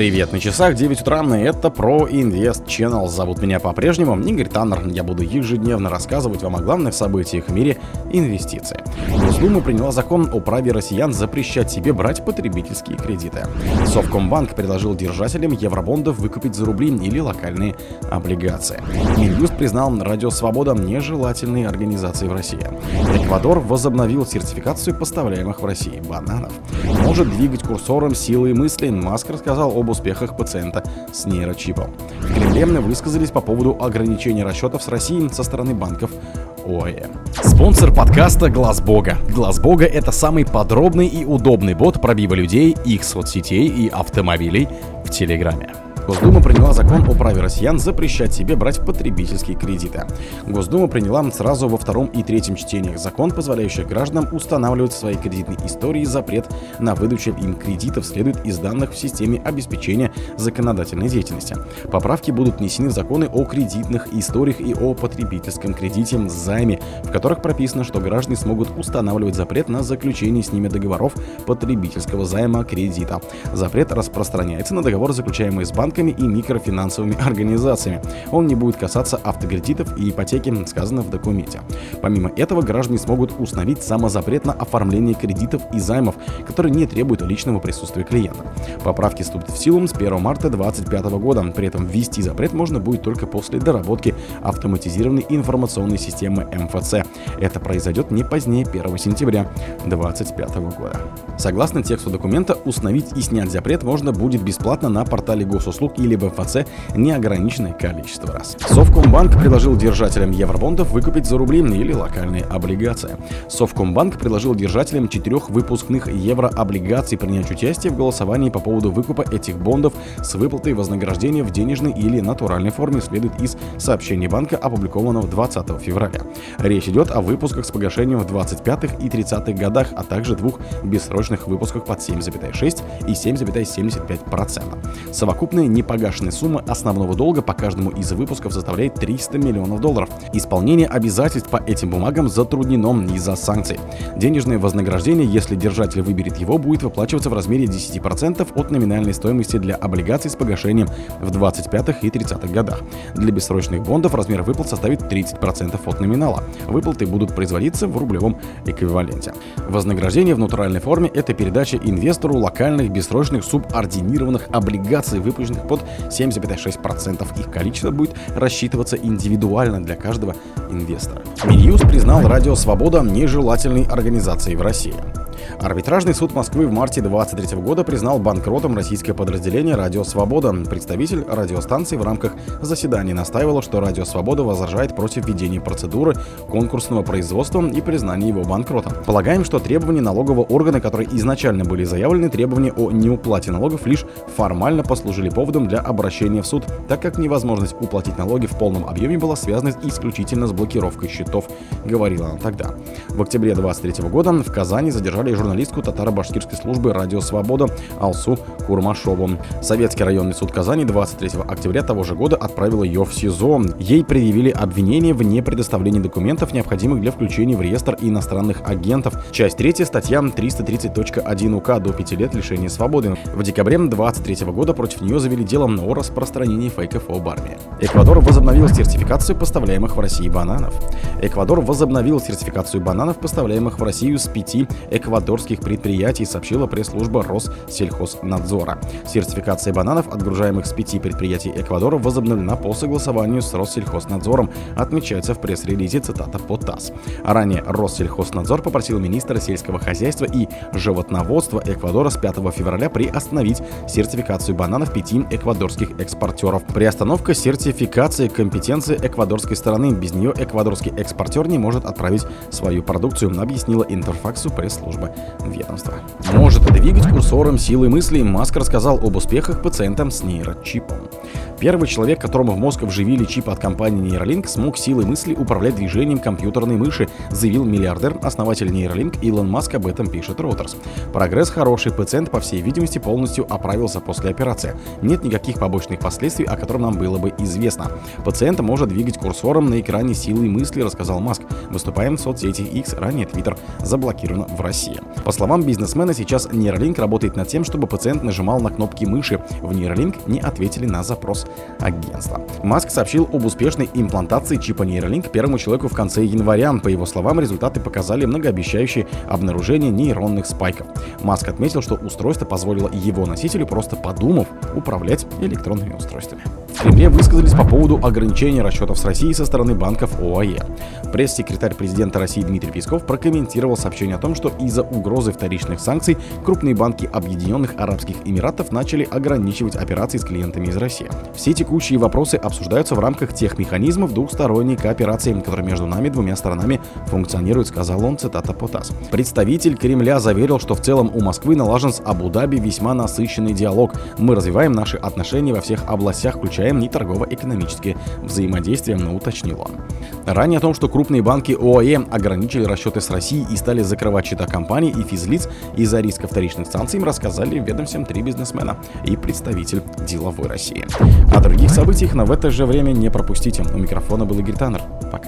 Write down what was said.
Привет, на часах 9 утра, и это про Invest Channel. Зовут меня по-прежнему Игорь Таннер. Я буду ежедневно рассказывать вам о главных событиях в мире инвестиций. Госдума приняла закон о праве россиян запрещать себе брать потребительские кредиты. Совкомбанк предложил держателям евробондов выкупить за рубли или локальные облигации. Минюст признал Радио Свобода нежелательной организацией в России. Эквадор возобновил сертификацию поставляемых в России бананов. Может двигать курсором силы мысли. Маск рассказал об успехах пациента с нейрочипом. В Кремле высказались по поводу ограничения расчетов с Россией со стороны банков ОАЭ. Спонсор подкаста Глаз Бога. Глаз Бога это самый подробный и удобный бот пробива людей, их соцсетей и автомобилей в Телеграме. Госдума приняла закон о праве россиян запрещать себе брать потребительские кредиты. Госдума приняла сразу во втором и третьем чтениях закон, позволяющий гражданам устанавливать в своей кредитной истории запрет на выдачу им кредитов следует из данных в системе обеспечения законодательной деятельности. Поправки будут внесены в законы о кредитных историях и о потребительском кредите займе, в которых прописано, что граждане смогут устанавливать запрет на заключение с ними договоров потребительского займа кредита. Запрет распространяется на договор, заключаемый с банком банками и микрофинансовыми организациями. Он не будет касаться автокредитов и ипотеки, сказано в документе. Помимо этого, граждане смогут установить самозапрет на оформление кредитов и займов, которые не требуют личного присутствия клиента. Поправки вступят в силу с 1 марта 2025 года. При этом ввести запрет можно будет только после доработки автоматизированной информационной системы МФЦ. Это произойдет не позднее 1 сентября 2025 года. Согласно тексту документа, установить и снять запрет можно будет бесплатно на портале госуслуг услуг или в МФЦ неограниченное количество раз. Совкомбанк предложил держателям евробондов выкупить за рубли или локальные облигации. Совкомбанк предложил держателям четырех выпускных еврооблигаций принять участие в голосовании по поводу выкупа этих бондов с выплатой вознаграждения в денежной или натуральной форме, следует из сообщения банка, опубликованного 20 февраля. Речь идет о выпусках с погашением в 25-х и 30-х годах, а также двух бессрочных выпусках под 7,6 и 7,75%. Совокупные непогашенная сумма основного долга по каждому из выпусков составляет 300 миллионов долларов. Исполнение обязательств по этим бумагам затруднено из-за санкций. Денежное вознаграждение, если держатель выберет его, будет выплачиваться в размере 10% от номинальной стоимости для облигаций с погашением в 25-х и 30-х годах. Для бессрочных бондов размер выплат составит 30% от номинала. Выплаты будут производиться в рублевом эквиваленте. Вознаграждение в натуральной форме – это передача инвестору локальных бессрочных субординированных облигаций, выпущенных под 7,6%. Их количество будет рассчитываться индивидуально для каждого инвестора. Минюст признал Радио Свобода нежелательной организацией в России. Арбитражный суд Москвы в марте 2023 года признал банкротом российское подразделение «Радио Свобода». Представитель радиостанции в рамках заседания настаивал, что «Радио Свобода» возражает против введения процедуры конкурсного производства и признания его банкротом. Полагаем, что требования налогового органа, которые изначально были заявлены, требования о неуплате налогов лишь формально послужили поводом для обращения в суд, так как невозможность уплатить налоги в полном объеме была связана исключительно с блокировкой счетов, говорила она тогда. В октябре 2023 года в Казани задержали журналистку татаро-башкирской службы «Радио Свобода» Алсу Курмашову. Советский районный суд Казани 23 октября того же года отправил ее в СИЗО. Ей предъявили обвинение в непредоставлении документов, необходимых для включения в реестр иностранных агентов. Часть 3 статья 330.1 УК до 5 лет лишения свободы. В декабре 23 года против нее завели дело о распространении фейков об армии. Эквадор возобновил сертификацию поставляемых в России бананов. Эквадор возобновил сертификацию бананов, поставляемых в Россию с пяти эквадорских эквадорских предприятий, сообщила пресс-служба Россельхознадзора. Сертификация бананов, отгружаемых с пяти предприятий Эквадора, возобновлена по согласованию с Россельхознадзором, отмечается в пресс-релизе цитата по ТАСС. А ранее Россельхознадзор попросил министра сельского хозяйства и животноводства Эквадора с 5 февраля приостановить сертификацию бананов пяти эквадорских экспортеров. Приостановка сертификации компетенции эквадорской стороны. Без нее эквадорский экспортер не может отправить свою продукцию, объяснила Интерфаксу пресс-служба ведомства. Может двигать курсором силы мысли, Маск рассказал об успехах пациентам с нейрочипом. Первый человек, которому в мозг вживили чип от компании Neuralink, смог силой мысли управлять движением компьютерной мыши, заявил миллиардер, основатель Neuralink Илон Маск об этом пишет Reuters. Прогресс хороший, пациент, по всей видимости, полностью оправился после операции. Нет никаких побочных последствий, о которых нам было бы известно. Пациент может двигать курсором на экране силой мысли, рассказал Маск. Выступаем в соцсети X, ранее Twitter заблокирован в России. По словам бизнесмена, сейчас Neuralink работает над тем, чтобы пациент нажимал на кнопки мыши. В Neuralink не ответили на запрос агентства. Маск сообщил об успешной имплантации чипа Neuralink первому человеку в конце января. По его словам, результаты показали многообещающее обнаружение нейронных спайков. Маск отметил, что устройство позволило его носителю, просто подумав, управлять электронными устройствами. В Кремле высказались по поводу ограничения расчетов с Россией со стороны банков ОАЕ. Пресс-секретарь президента России Дмитрий Песков прокомментировал сообщение о том, что из-за угрозы вторичных санкций крупные банки Объединенных Арабских Эмиратов начали ограничивать операции с клиентами из России. Все текущие вопросы обсуждаются в рамках тех механизмов двухсторонней кооперации, которые между нами двумя сторонами функционируют, сказал он, цитата по ТАСС. Представитель Кремля заверил, что в целом у Москвы налажен с Абу-Даби весьма насыщенный диалог. Мы развиваем наши отношения во всех областях, включая не торгово-экономические взаимодействия, но уточнил он. Ранее о том, что крупные банки ОАЭ ограничили расчеты с Россией и стали закрывать счета компаний и физлиц из-за риска вторичных санкций, им рассказали в три бизнесмена и представитель деловой России. О других событиях, но в это же время не пропустите. У микрофона был Игорь Таннер. Пока.